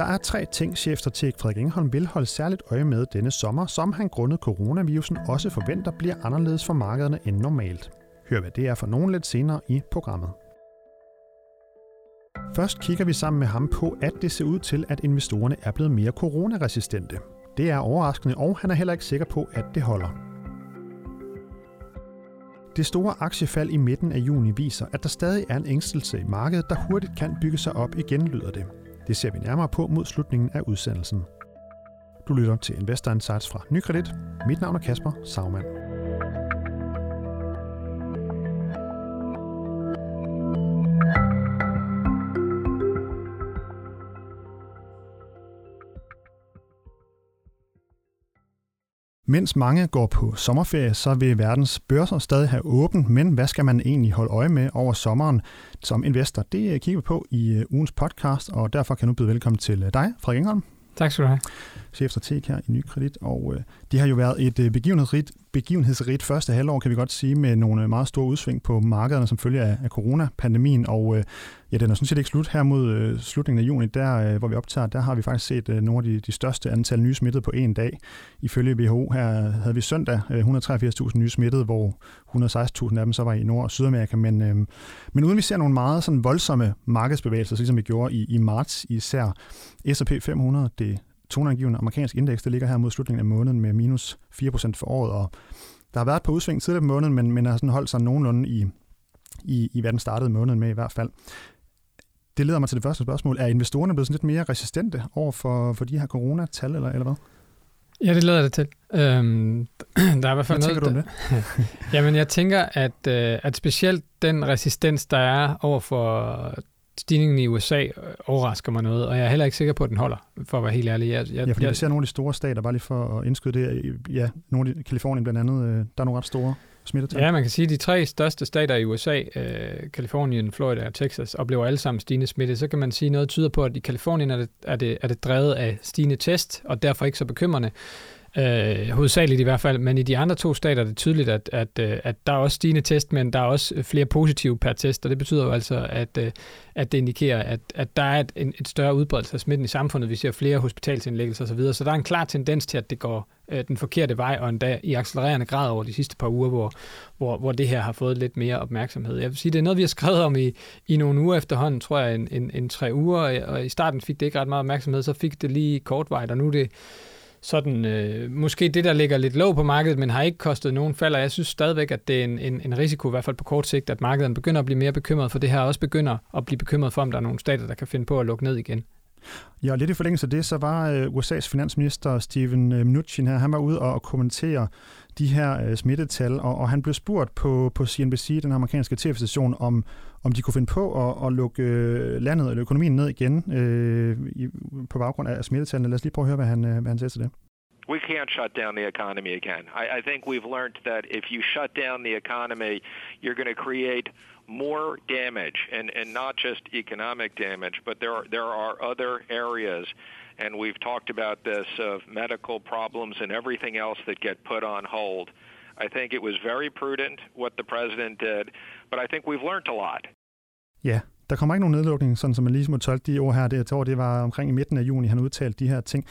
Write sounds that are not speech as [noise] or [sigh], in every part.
Der er tre ting, chefstrateg Frederik Engholm vil holde særligt øje med denne sommer, som han grundet coronavirusen også forventer bliver anderledes for markederne end normalt. Hør hvad det er for nogen lidt senere i programmet. Først kigger vi sammen med ham på, at det ser ud til, at investorerne er blevet mere coronaresistente. Det er overraskende, og han er heller ikke sikker på, at det holder. Det store aktiefald i midten af juni viser, at der stadig er en ængstelse i markedet, der hurtigt kan bygge sig op igen, lyder det. Det ser vi nærmere på mod slutningen af udsendelsen. Du lytter til Investor Insights fra Nykredit. Mit navn er Kasper Sagmann. Mens mange går på sommerferie, så vil verdens børser stadig have åbent, men hvad skal man egentlig holde øje med over sommeren som investor? Det kigger vi på i øh, ugens podcast, og derfor kan jeg nu byde velkommen til øh, dig, Frederik Engholm. Tak skal du have. Chefstrateg her i Nykredit, og øh, det har jo været et øh, begivenhedsrigt, begivenhedsrigt første halvår, kan vi godt sige, med nogle meget store udsving på markederne som følge af, af coronapandemien, og øh, ja, den er sådan set ikke slut her mod øh, slutningen af juni, der øh, hvor vi optager, der har vi faktisk set øh, nogle af de, de største antal nye smittede på en dag. Ifølge WHO her havde vi søndag øh, 183.000 nye smittede, hvor 116.000 af dem så var i Nord- og Sydamerika, men, øh, men uden vi ser nogle meget sådan voldsomme markedsbevægelser, ligesom vi gjorde i, i marts især, S&P 500, det toneangivende amerikansk indeks, der ligger her mod slutningen af måneden med minus 4% for året, og der har været på udsving tidligere på måneden, men, men har sådan holdt sig nogenlunde i, i, i hvad den startede måneden med i hvert fald. Det leder mig til det første spørgsmål. Er investorerne blevet sådan lidt mere resistente over for, for de her coronatal, eller, eller hvad? Ja, det leder det til. Øhm, [clears throat] der er i hvert fald Hvad noget, tænker du om det? [laughs] Jamen, jeg tænker, at, øh, at specielt den resistens, der er over for stigningen i USA, øh, overrasker mig noget, og jeg er heller ikke sikker på, at den holder, for at være helt ærlig. Jeg, jeg, Ja, fordi jeg, vi ser nogle af de store stater, bare lige for at indskyde det, ja, nogle af Kalifornien blandt andet, øh, der er nogle ret store smittetal. Ja, man kan sige, at de tre største stater i USA, øh, Kalifornien, Florida og Texas, oplever alle sammen stigende smitte. Så kan man sige, at noget tyder på, at i Kalifornien er det, er det, er det drevet af stigende test, og derfor ikke så bekymrende. Øh, hovedsageligt i hvert fald, men i de andre to stater er det tydeligt, at, at, øh, at der er også stigende test, men der er også flere positive per test, og det betyder jo altså, at, øh, at det indikerer, at, at der er et, et større udbredelse af smitten i samfundet. Vi ser flere hospitalsindlæggelser osv., så der er en klar tendens til, at det går øh, den forkerte vej, og endda i accelererende grad over de sidste par uger, hvor, hvor, hvor det her har fået lidt mere opmærksomhed. Jeg vil sige, det er noget, vi har skrevet om i, i nogle uger efterhånden, tror jeg, en, en, en tre uger, og i starten fik det ikke ret meget opmærksomhed, så fik det lige kortvejt, og nu er det sådan, øh, måske det, der ligger lidt låg på markedet, men har ikke kostet nogen fald, og jeg synes stadigvæk, at det er en, en, en risiko, i hvert fald på kort sigt, at markedet begynder at blive mere bekymret, for det her også begynder at blive bekymret for, om der er nogle stater, der kan finde på at lukke ned igen. Ja, lidt i forlængelse af det, så var øh, USA's finansminister Steven øh, Mnuchin her, han var ude og kommentere de her øh, smittetal, og, og han blev spurgt på, på CNBC, den amerikanske tv-station, om, om de kunne finde på at, at lukke landet eller økonomien ned igen øh, i, på baggrund af smittetallene. Lad os lige prøve at høre, hvad han, hvad han siger til det. We can't shut down the economy again. I, I think we've learned that if you shut down the economy, you're going to create more damage, and, and not just economic damage, but there are, there are other areas, and we've talked about this of medical problems and everything else that get put on hold. I think it was very prudent what the president did, but I think we've learned a lot. Ja, der kommer ikke nogen nedlukning, sådan som man lige må tolke de ord her. Det, jeg tror, det var omkring i midten af juni, han udtalte de her ting.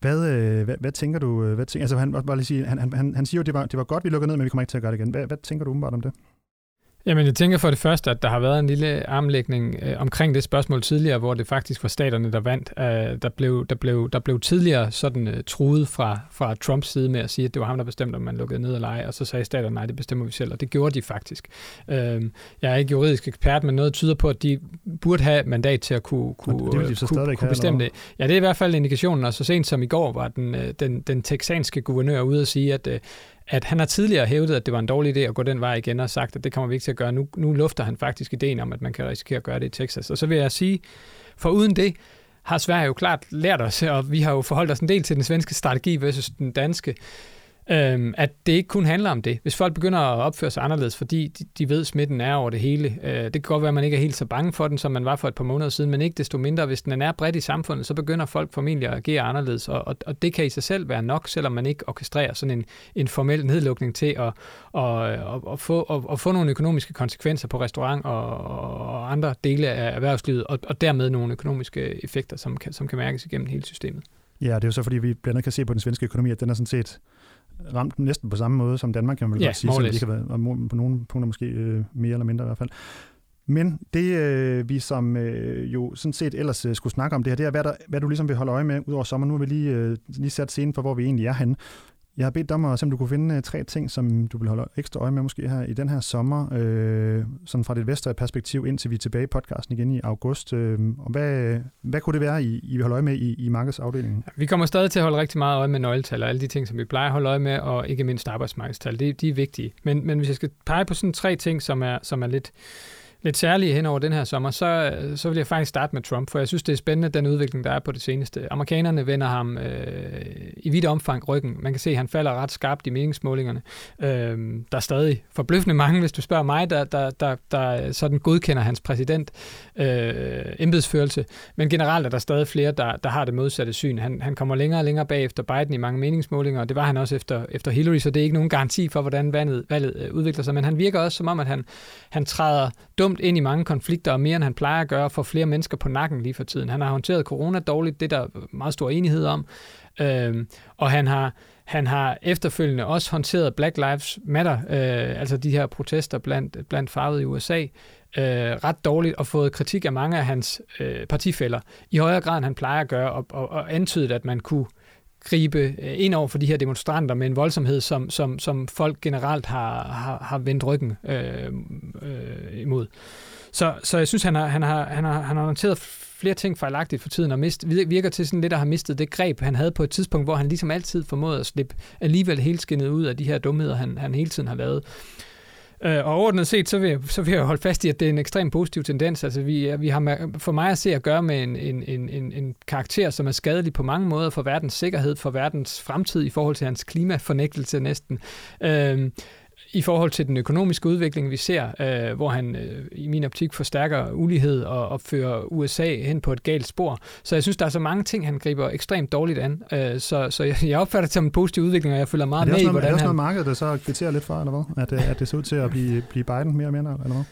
Hvad, øh, hvad, hvad tænker du? Øh, hvad tænker, altså han, bare lige sige, han, han, han siger jo, det var, det var godt, vi lukkede ned, men vi kommer ikke til at gøre det igen. Hvad, hvad tænker du umiddelbart om det? Jamen, jeg tænker for det første, at der har været en lille armlægning øh, omkring det spørgsmål tidligere, hvor det faktisk var staterne, der vandt. Øh, der, blev, der, blev, der blev tidligere sådan øh, truet fra, fra Trumps side med at sige, at det var ham, der bestemte, om man lukkede ned eller ej, og så sagde staterne, nej, det bestemmer vi selv, og det gjorde de faktisk. Øh, jeg er ikke juridisk ekspert, men noget tyder på, at de burde have mandat til at kunne, kunne, det de så kunne, kunne bestemme det. Ja, det er i hvert fald indikationen, og så sent som i går var den, øh, den, den texanske guvernør ude at sige, at øh, at han har tidligere hævdet, at det var en dårlig idé at gå den vej igen, og sagt, at det kommer vi ikke til at gøre. Nu, nu lufter han faktisk ideen om, at man kan risikere at gøre det i Texas. Og så vil jeg sige, for uden det har Sverige jo klart lært os, og vi har jo forholdt os en del til den svenske strategi versus den danske. Øhm, at det ikke kun handler om det. Hvis folk begynder at opføre sig anderledes, fordi de, de ved, at smitten er over det hele. Øh, det kan godt være, at man ikke er helt så bange for den, som man var for et par måneder siden, men ikke desto mindre, hvis den er bredt i samfundet, så begynder folk formentlig at agere anderledes, og, og, og det kan i sig selv være nok, selvom man ikke orkestrerer sådan en, en formel nedlukning til at, at, at, få, at, at få nogle økonomiske konsekvenser på restaurant og, og andre dele af erhvervslivet, og, og dermed nogle økonomiske effekter, som kan, som kan mærkes igennem hele systemet. Ja, det er jo så, fordi vi blandt andet kan se på den svenske økonomi, at den er sådan set ramt næsten på samme måde som Danmark, kan man vel ja, godt sige, selvom de kan være på nogle punkter måske øh, mere eller mindre i hvert fald. Men det, øh, vi som øh, jo sådan set ellers øh, skulle snakke om det her, det er, hvad, der, hvad du ligesom vil holde øje med ud over sommer. Nu har vi lige, øh, lige sat scenen for, hvor vi egentlig er henne. Jeg har bedt dig om at se, om du kunne finde øh, tre ting, som du vil holde ekstra øje med måske her i den her sommer, øh, sådan fra dit det perspektiv, indtil vi er tilbage i podcasten igen i august. Øh, og hvad, hvad kunne det være, I, I vil holde øje med i, i markedsafdelingen? Vi kommer stadig til at holde rigtig meget øje med nøgletal og alle de ting, som vi plejer at holde øje med, og ikke mindst arbejdsmarkedstal. Det, de er vigtige. Men, men hvis jeg skal pege på sådan tre ting, som er, som er lidt lidt særlige hen over den her sommer, så, øh, så vil jeg faktisk starte med Trump, for jeg synes, det er spændende, den udvikling, der er på det seneste. Amerikanerne vender ham øh, i vidt omfang ryggen. Man kan se, at han falder ret skarpt i meningsmålingerne. Øh, der er stadig forbløffende mange, hvis du spørger mig, der, der, der, der sådan godkender hans præsident øh, embedsførelse. Men generelt er der stadig flere, der, der har det modsatte syn. Han, han kommer længere og længere bag efter Biden i mange meningsmålinger, og det var han også efter, efter Hillary, så det er ikke nogen garanti for, hvordan valget, valget udvikler sig. Men han virker også som om, at han, han træder dumt ind i mange konflikter, og mere end han plejer at gøre, for flere mennesker på nakken lige for tiden. Han har håndteret corona dårligt, det er der meget stor enighed om. Øhm, og han har, han har efterfølgende også håndteret Black Lives Matter, øh, altså de her protester blandt, blandt farvede i USA, øh, ret dårligt og fået kritik af mange af hans øh, partifælder, i højere grad end han plejer at gøre, og, og, og antydet, at man kunne gribe øh, ind over for de her demonstranter med en voldsomhed, som, som, som folk generelt har, har, har vendt ryggen øh, øh, imod. Så, så jeg synes, han har, han har, han har, han har noteret flere ting fejlagtigt for tiden, og mist, virker til sådan lidt at have mistet det greb, han havde på et tidspunkt, hvor han ligesom altid formåede at slippe alligevel helskinnet ud af de her dumheder, han, han hele tiden har lavet. Øh, og overordnet set, så vil, jeg, så vil jeg holde fast i, at det er en ekstremt positiv tendens. Altså, vi, vi har for mig at se at gøre med en, en, en, en karakter, som er skadelig på mange måder for verdens sikkerhed, for verdens fremtid i forhold til hans klimafornægtelse næsten. Øh, i forhold til den økonomiske udvikling, vi ser, øh, hvor han øh, i min optik forstærker ulighed og opfører USA hen på et galt spor. Så jeg synes, der er så mange ting, han griber ekstremt dårligt an. Øh, så så jeg, jeg opfatter det som en positiv udvikling, og jeg følger meget med i, hvordan han... Er det også noget markedet, der så kvitterer lidt for, eller hvad? At, at det ser ud til at blive, blive Biden mere og mere, eller hvad?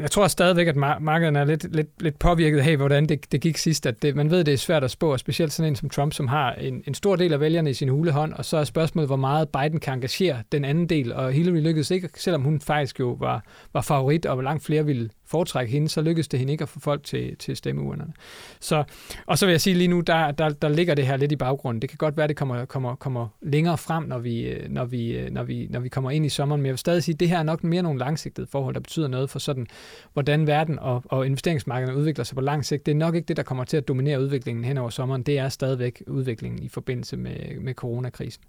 Jeg tror stadigvæk, at markedet er lidt, lidt, lidt påvirket af, hvordan det, det gik sidst. At det, man ved, det er svært at spå, specielt sådan en som Trump, som har en, en stor del af vælgerne i sin hulehånd, og så er spørgsmålet, hvor meget Biden kan engagere den anden del, og Hillary lykkedes ikke, selvom hun faktisk jo var, var favorit, og langt flere ville foretrække hende, så lykkedes det hende ikke at få folk til, til stemmeurnerne. Så, og så vil jeg sige lige nu, der, der, der ligger det her lidt i baggrunden. Det kan godt være, det kommer, kommer, kommer længere frem, når vi, øh, når, vi, øh, når, vi, når vi kommer ind i sommeren, men jeg vil stadig sige, at det her er nok mere nogle langsigtede forhold, der betyder noget for sådan, hvordan verden og, og investeringsmarkederne udvikler sig på lang sigt. Det er nok ikke det, der kommer til at dominere udviklingen hen over sommeren. Det er stadigvæk udviklingen i forbindelse med, med coronakrisen.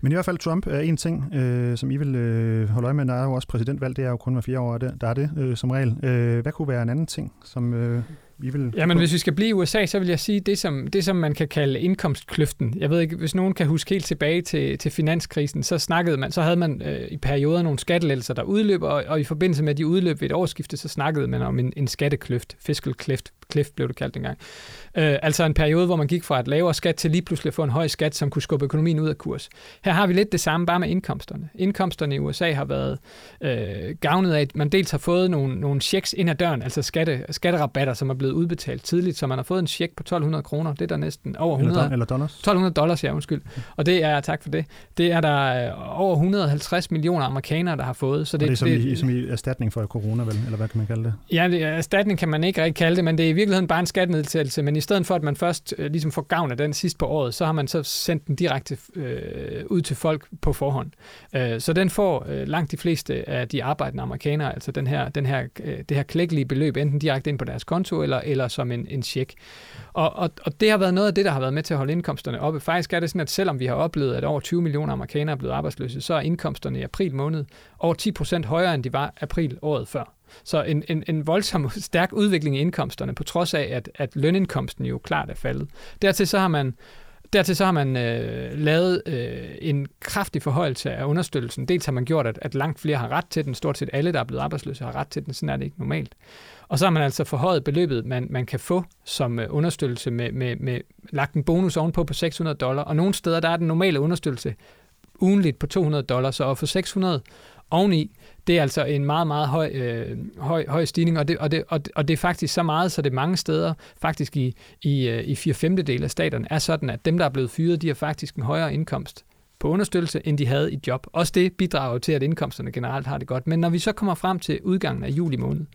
Men i hvert fald Trump er en ting, øh, som I vil øh, holde øje med. Der er jo også præsidentvalg, det er jo kun hver fire år, der er det øh, som regel. Øh, hvad kunne være en anden ting, som øh, I vil... Ja, men hvis vi skal blive i USA, så vil jeg sige det, som, det, som man kan kalde indkomstkløften. Jeg ved ikke, hvis nogen kan huske helt tilbage til, til finanskrisen, så snakkede man, så havde man øh, i perioder nogle skattelettelser, der udløb, og, og i forbindelse med, at de udløb ved et årsskifte, så snakkede man om en, en skattekløft, fiscal cliff, cliff blev det kaldt dengang. Øh, altså en periode, hvor man gik fra et lavere skat til lige pludselig at få en høj skat, som kunne skubbe økonomien ud af kurs. Her har vi lidt det samme, bare med indkomsterne. Indkomsterne i USA har været øh, gavnet af, at man dels har fået nogle, nogle checks ind ad døren, altså skatte, skatterabatter, som er blevet udbetalt tidligt, så man har fået en check på 1200 kroner. Det er der næsten over 100... Eller, eller dollars. 1200 dollars, ja, undskyld. Og det er, tak for det, det er der øh, over 150 millioner amerikanere, der har fået. Så det, og det er som, det, i, som i erstatning for corona, vel? Eller hvad kan man kalde det? Ja, det, erstatning kan man ikke rigtig kalde det, men det er i virkeligheden bare en skattenedsættelse, men i stedet for, at man først øh, ligesom får gavn af den sidst på året, så har man så sendt den direkte øh, ud til folk på forhånd. Øh, så den får øh, langt de fleste af de arbejdende amerikanere, altså den her, den her, øh, det her klækkelige beløb, enten direkte ind på deres konto, eller, eller som en, en check. Og, og, og det har været noget af det, der har været med til at holde indkomsterne oppe. Faktisk er det sådan, at selvom vi har oplevet, at over 20 millioner amerikanere er blevet arbejdsløse, så er indkomsterne i april måned over 10 procent højere, end de var april året før. Så en, en, en voldsom [laughs] stærk udvikling i indkomsterne, på trods af, at, at lønindkomsten jo klart er faldet. Dertil så har man dertil så har man øh, lavet øh, en kraftig forhøjelse af understøttelsen. Dels har man gjort, at, at langt flere har ret til den. Stort set alle, der er blevet arbejdsløse, har ret til den. Sådan er det ikke normalt. Og så har man altså forhøjet beløbet, man, man kan få som øh, understøttelse med, med, med lagt en bonus ovenpå på 600 dollar. Og nogle steder, der er den normale understøttelse ugenligt på 200 dollars, så at få 600 oveni, det er altså en meget, meget høj, øh, høj, høj stigning, og det, og, det, og, det, og det er faktisk så meget, så det mange steder, faktisk i, i, øh, i 4 femtedel af staterne, er sådan, at dem, der er blevet fyret, de har faktisk en højere indkomst på understøttelse, end de havde i job. Også det bidrager til, at indkomsterne generelt har det godt. Men når vi så kommer frem til udgangen af juli måned,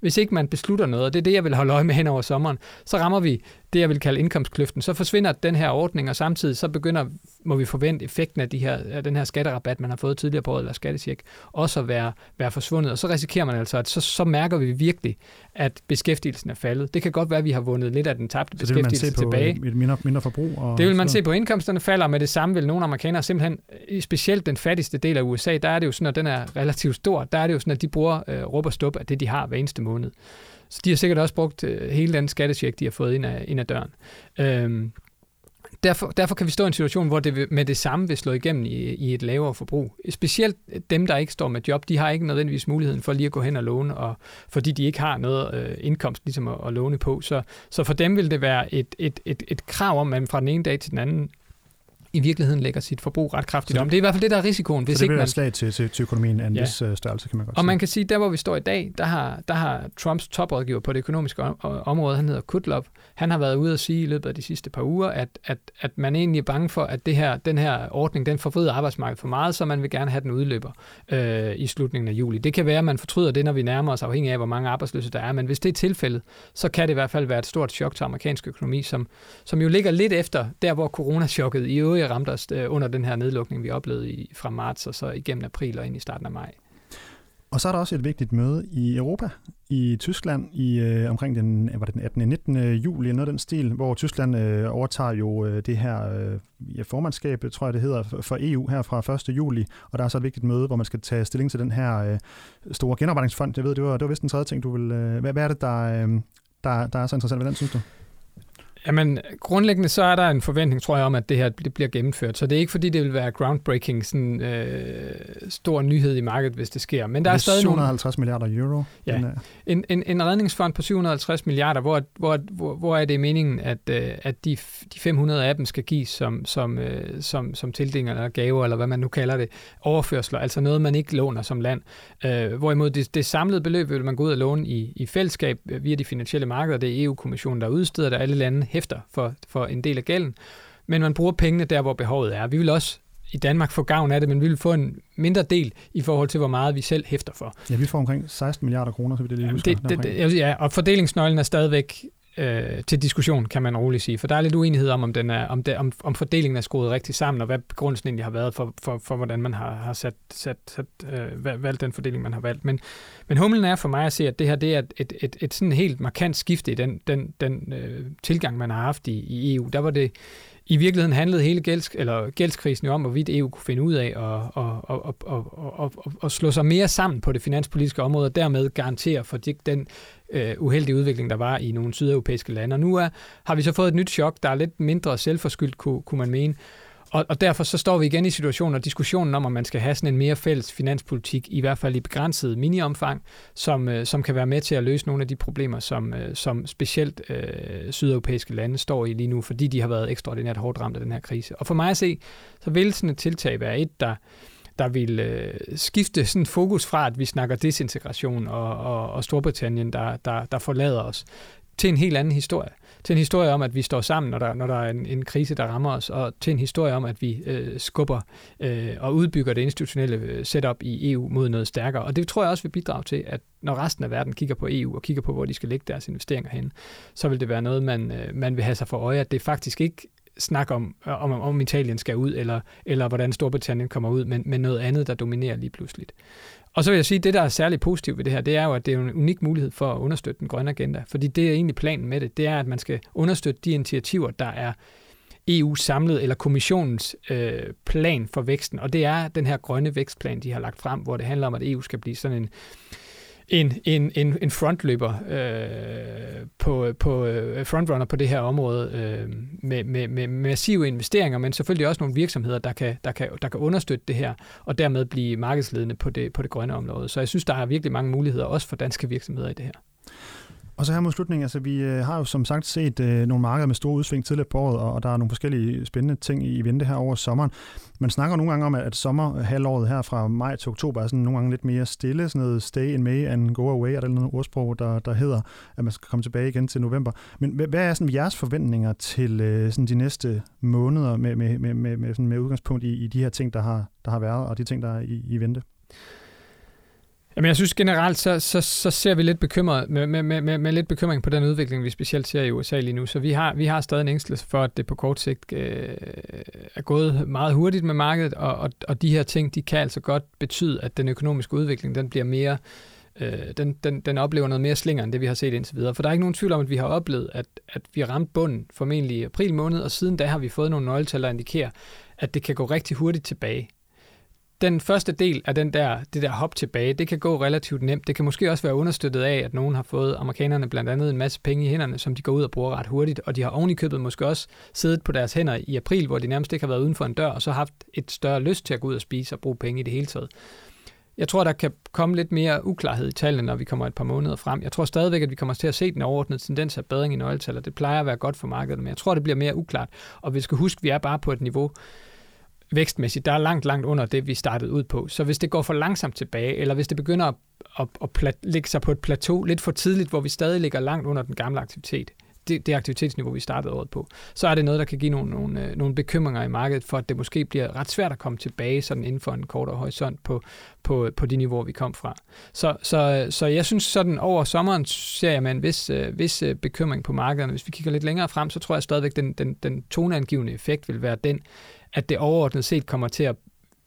hvis ikke man beslutter noget, og det er det, jeg vil holde øje med hen over sommeren, så rammer vi det, jeg vil kalde indkomstkløften. Så forsvinder den her ordning, og samtidig så begynder, må vi forvente effekten af, de her, af den her skatterabat, man har fået tidligere på året, eller skattesjek, også at være, være forsvundet. Og så risikerer man altså, at så, så mærker vi virkelig, at beskæftigelsen er faldet. Det kan godt være, at vi har vundet lidt af den tabte beskæftigelse tilbage. tilbage. Et mindre, mindre forbrug? Og det vil man se på. Indkomsterne falder, med det samme vil nogle amerikanere simpelthen, specielt den fattigste del af USA, der er det jo sådan, at den er relativt stor, der er det jo sådan, at de bruger øh, råb og stup af det, de har hver eneste måned. Så de har sikkert også brugt øh, hele den skattecheck, de har fået ind ad, ind ad døren. Øhm, derfor, derfor kan vi stå i en situation, hvor det med det samme vil slå igennem i, i et lavere forbrug. Specielt dem, der ikke står med job, de har ikke nødvendigvis muligheden for lige at gå hen og låne, og, fordi de ikke har noget øh, indkomst ligesom at, at låne på. Så, så for dem vil det være et, et, et, et krav om, at man fra den ene dag til den anden i virkeligheden lægger sit forbrug ret kraftigt om. Det er i hvert fald det, der er risikoen. Hvis så det bliver ikke man... slag til, til, til økonomien af en ja. vis uh, størrelse, kan man godt Og sige. man kan sige, der hvor vi står i dag, der har, der har Trumps toprådgiver på det økonomiske område, han hedder Kutlov, han har været ude at sige i løbet af de sidste par uger, at, at, at man egentlig er bange for, at det her, den her ordning, den forvrider arbejdsmarkedet for meget, så man vil gerne have den udløber øh, i slutningen af juli. Det kan være, at man fortryder det, når vi nærmer os, afhængig af, hvor mange arbejdsløse der er, men hvis det er tilfældet, så kan det i hvert fald være et stort chok til amerikansk økonomi, som, som jo ligger lidt efter der, hvor coronachokket i øvrigt ramte os øh, under den her nedlukning, vi oplevede i, fra marts og så igennem april og ind i starten af maj. Og så er der også et vigtigt møde i Europa, i Tyskland, i øh, omkring den, øh, var det den 18. 19. juli, noget af den stil, hvor Tyskland øh, overtager jo øh, det her øh, ja, formandskab, tror jeg det hedder, for EU her fra 1. juli, og der er så et vigtigt møde, hvor man skal tage stilling til den her øh, store genopretningsfond. Jeg ved, det var, det var vist den tredje ting, du vil... Øh, hvad, hvad er det, der, øh, der, der er så interessant ved den, synes du? Jamen, grundlæggende så er der en forventning, tror jeg, om, at det her det bliver gennemført. Så det er ikke, fordi det vil være groundbreaking, sådan øh, stor nyhed i markedet, hvis det sker. Men der er, er stadig 750 nogle... milliarder euro. Ja, den er... en, en, en redningsfond på 750 milliarder, hvor, hvor, hvor, hvor er det meningen, at, øh, at de, de 500 af dem skal gives som, som, øh, som, som tildeling eller gaver, eller hvad man nu kalder det, overførsler, altså noget, man ikke låner som land. Øh, hvorimod det, det samlede beløb vil man gå ud og låne i, i fællesskab via de finansielle markeder. Det er EU-kommissionen, der udsteder det, alle lande hæfter for, for en del af gælden, men man bruger pengene der, hvor behovet er. Vi vil også i Danmark få gavn af det, men vi vil få en mindre del i forhold til, hvor meget vi selv hæfter for. Ja, vi får omkring 16 milliarder kroner, så vi det lige husker. Det, det, det, ja, og fordelingsnøglen er stadigvæk øh, til diskussion, kan man roligt sige. For der er lidt uenighed om, om, den er, om, det, om, om fordelingen er skruet rigtigt sammen, og hvad begrundelsen egentlig har været for, for, for hvordan man har, har sat, sat, sat, øh, valgt den fordeling, man har valgt. Men, men humlen er for mig at se, at det her det er et, et, et, et sådan helt markant skifte i den, den, den øh, tilgang, man har haft i, i EU. Der var det i virkeligheden handlede hele gælds, eller gældskrisen jo om, hvorvidt EU kunne finde ud af at, at, at, at, at, at, at slå sig mere sammen på det finanspolitiske område, og dermed garantere for den øh, uheldige udvikling, der var i nogle sydeuropæiske lande. Og nu er, har vi så fået et nyt chok, der er lidt mindre selvforskyldt, kunne, kunne man mene. Og, og derfor så står vi igen i situationen og diskussionen om, om man skal have sådan en mere fælles finanspolitik, i hvert fald i begrænset miniomfang, som, øh, som kan være med til at løse nogle af de problemer, som, øh, som specielt øh, sydeuropæiske lande står i lige nu, fordi de har været ekstraordinært hårdt ramt af den her krise. Og for mig at se, så vil sådan et tiltag være et, der der vil øh, skifte sådan fokus fra, at vi snakker desintegration og, og, og Storbritannien, der, der, der forlader os, til en helt anden historie. Til en historie om, at vi står sammen, når der, når der er en, en krise, der rammer os, og til en historie om, at vi øh, skubber øh, og udbygger det institutionelle øh, setup i EU mod noget stærkere. Og det tror jeg også vil bidrage til, at når resten af verden kigger på EU og kigger på, hvor de skal lægge deres investeringer hen, så vil det være noget, man, øh, man vil have sig for øje, at det faktisk ikke snak om, om, om Italien skal ud, eller, eller hvordan Storbritannien kommer ud, men, men noget andet, der dominerer lige pludselig. Og så vil jeg sige, at det, der er særligt positivt ved det her, det er jo, at det er en unik mulighed for at understøtte den grønne agenda. Fordi det er egentlig planen med det, det er, at man skal understøtte de initiativer, der er EU samlet, eller kommissionens øh, plan for væksten. Og det er den her grønne vækstplan, de har lagt frem, hvor det handler om, at EU skal blive sådan en en, en, en, en frontløber øh, på, på øh, frontrunner på det her område øh, med, med, med massive investeringer, men selvfølgelig også nogle virksomheder, der kan, der kan, der kan understøtte det her, og dermed blive markedsledende på det, på det grønne område. Så jeg synes, der er virkelig mange muligheder, også for danske virksomheder i det her. Og så her mod slutningen, altså vi øh, har jo som sagt set øh, nogle markeder med store udsving tidligere på året, og, og der er nogle forskellige spændende ting i vente her over sommeren. Man snakker nogle gange om, at, at sommerhalvåret her fra maj til oktober er sådan nogle gange lidt mere stille, sådan noget stay in May and go away, er der noget ordsprog, der, der hedder, at man skal komme tilbage igen til november. Men hvad er sådan jeres forventninger til øh, sådan de næste måneder med, med, med, med, med, sådan med udgangspunkt i, i de her ting, der har, der har været, og de ting, der er i, i vente? Jamen, jeg synes generelt, så, så, så ser vi lidt bekymret, med, med, med, med lidt bekymring på den udvikling, vi specielt ser i USA lige nu. Så vi har, vi har stadig en ængstelse for, at det på kort sigt øh, er gået meget hurtigt med markedet, og, og, og de her ting, de kan altså godt betyde, at den økonomiske udvikling, den bliver mere øh, den, den, den oplever noget mere slinger, end det vi har set indtil videre. For der er ikke nogen tvivl om, at vi har oplevet, at, at vi ramte bunden formentlig i april måned, og siden da har vi fået nogle nøgletal, der indikerer, at det kan gå rigtig hurtigt tilbage den første del af den der, det der hop tilbage, det kan gå relativt nemt. Det kan måske også være understøttet af, at nogen har fået amerikanerne blandt andet en masse penge i hænderne, som de går ud og bruger ret hurtigt, og de har ovenikøbet købet måske også siddet på deres hænder i april, hvor de nærmest ikke har været uden for en dør, og så haft et større lyst til at gå ud og spise og bruge penge i det hele taget. Jeg tror, der kan komme lidt mere uklarhed i tallene, når vi kommer et par måneder frem. Jeg tror stadigvæk, at vi kommer til at se den overordnede tendens af bedring i nøgletal, og det plejer at være godt for markedet, men jeg tror, det bliver mere uklart. Og vi skal huske, at vi er bare på et niveau, vækstmæssigt, der er langt, langt under det, vi startede ud på. Så hvis det går for langsomt tilbage, eller hvis det begynder at, at, at plat, ligge sig på et plateau lidt for tidligt, hvor vi stadig ligger langt under den gamle aktivitet, det, det aktivitetsniveau, vi startede året på, så er det noget, der kan give nogle, nogle, øh, nogle bekymringer i markedet for, at det måske bliver ret svært at komme tilbage sådan inden for en kortere horisont på, på, på de niveauer, vi kom fra. Så, så, så jeg synes sådan over sommeren ser jeg med en vis, øh, vis øh, bekymring på markederne. Hvis vi kigger lidt længere frem, så tror jeg stadigvæk, den, den, den toneangivende effekt vil være den, at det overordnet set kommer til at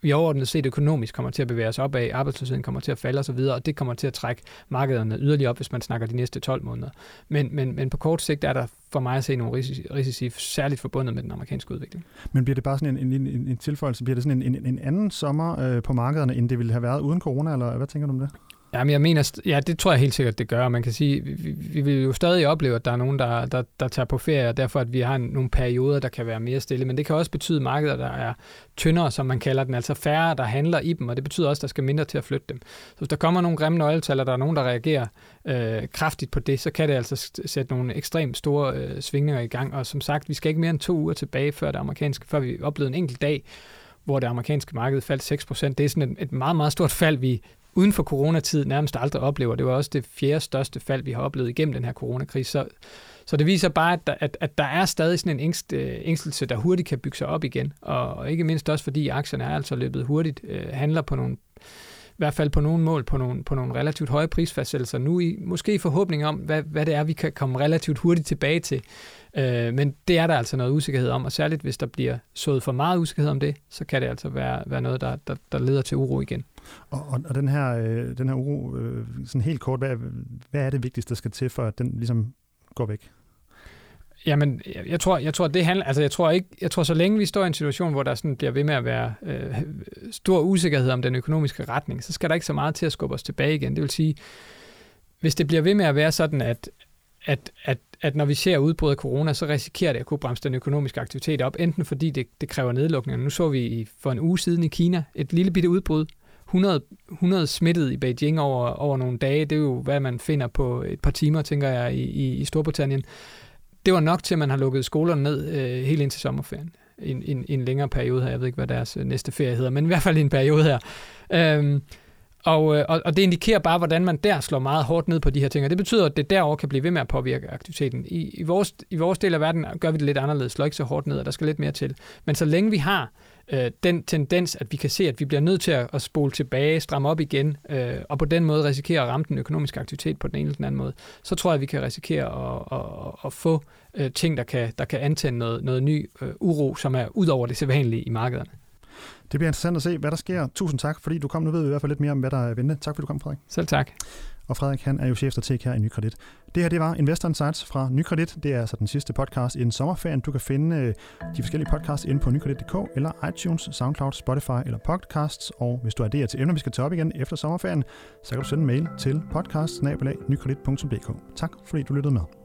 vi overordnet set økonomisk kommer til at bevæge os opad, arbejdsløsheden kommer til at falde osv., og det kommer til at trække markederne yderligere op, hvis man snakker de næste 12 måneder. Men, men, men på kort sigt er der for mig at se nogle risici, risici særligt forbundet med den amerikanske udvikling. Men bliver det bare sådan en, en, en, en tilføjelse, bliver det sådan en, en, en anden sommer øh, på markederne, end det ville have været uden corona, eller hvad tænker du om det? Jamen, jeg mener, ja, det tror jeg helt sikkert, det gør. Man kan sige, vi, vi vil jo stadig opleve, at der er nogen, der, der, der tager på ferie, og derfor at vi har nogle perioder, der kan være mere stille. Men det kan også betyde markeder, der er tyndere, som man kalder den, altså færre, der handler i dem, og det betyder også, at der skal mindre til at flytte dem. Så hvis der kommer nogle grimme nøgletal, og der er nogen, der reagerer øh, kraftigt på det, så kan det altså sætte nogle ekstremt store øh, svingninger i gang. Og som sagt, vi skal ikke mere end to uger tilbage, før det amerikanske, før vi oplevede en enkelt dag, hvor det amerikanske marked faldt 6%. Det er sådan et, et meget, meget stort fald, vi uden for coronatid nærmest aldrig oplever. Det var også det fjerde største fald, vi har oplevet igennem den her coronakrise. Så, så det viser bare, at der, at, at der er stadig sådan en ængst, øh, ængstelse, der hurtigt kan bygge sig op igen. Og, og ikke mindst også, fordi aktierne er altså løbet hurtigt, øh, handler på nogle hvert fald på nogle mål, på nogle, på nogle relativt høje prisfastsættelser. Nu i måske i forhåbning om, hvad, hvad det er, vi kan komme relativt hurtigt tilbage til. Øh, men det er der altså noget usikkerhed om, og særligt hvis der bliver sået for meget usikkerhed om det, så kan det altså være, være noget, der, der, der leder til uro igen. Og, og, og den, her, øh, den her uro, øh, sådan helt kort, hvad, hvad er det vigtigste, der skal til, for at den ligesom går væk? Jamen, jeg, jeg tror, jeg tror, det handler, altså jeg tror ikke, jeg tror, så længe vi står i en situation, hvor der sådan bliver ved med at være øh, stor usikkerhed om den økonomiske retning, så skal der ikke så meget til at skubbe os tilbage igen. Det vil sige, hvis det bliver ved med at være sådan, at, at, at, at når vi ser udbrud af corona, så risikerer det at kunne bremse den økonomiske aktivitet op, enten fordi det, det kræver nedlukninger. Nu så vi for en uge siden i Kina et lille bitte udbrud, 100, 100 smittet i Beijing over, over nogle dage. Det er jo, hvad man finder på et par timer, tænker jeg, i, i, i Storbritannien. Det var nok til, at man har lukket skolerne ned øh, helt indtil sommerferien. En, en, en længere periode her. Jeg ved ikke, hvad deres øh, næste ferie hedder, men i hvert fald en periode her. Øhm, og, øh, og, og det indikerer bare, hvordan man der slår meget hårdt ned på de her ting, og det betyder, at det derover kan blive ved med at påvirke aktiviteten. I, i, vores, I vores del af verden gør vi det lidt anderledes, slår ikke så hårdt ned, og der skal lidt mere til. Men så længe vi har øh, den tendens, at vi kan se, at vi bliver nødt til at, at spole tilbage, stramme op igen, øh, og på den måde risikere at ramme den økonomiske aktivitet på den ene eller den anden måde, så tror jeg, at vi kan risikere at, at, at få øh, ting, der kan, der kan antænde noget, noget ny øh, uro, som er ud over det sædvanlige i markederne. Det bliver interessant at se, hvad der sker. Tusind tak, fordi du kom. Nu ved vi i hvert fald lidt mere om, hvad der er ventende. Tak fordi du kom, Frederik. Selv tak. Og Frederik, han er jo chefstrateg her i Nykredit. Det her, det var Investor Insights fra Nykredit. Det er altså den sidste podcast i en sommerferien. Du kan finde øh, de forskellige podcasts inde på nykredit.dk eller iTunes, SoundCloud, Spotify eller podcasts. Og hvis du har idéer til emner, vi skal tage op igen efter sommerferien, så kan du sende en mail til podcast Tak fordi du lyttede med.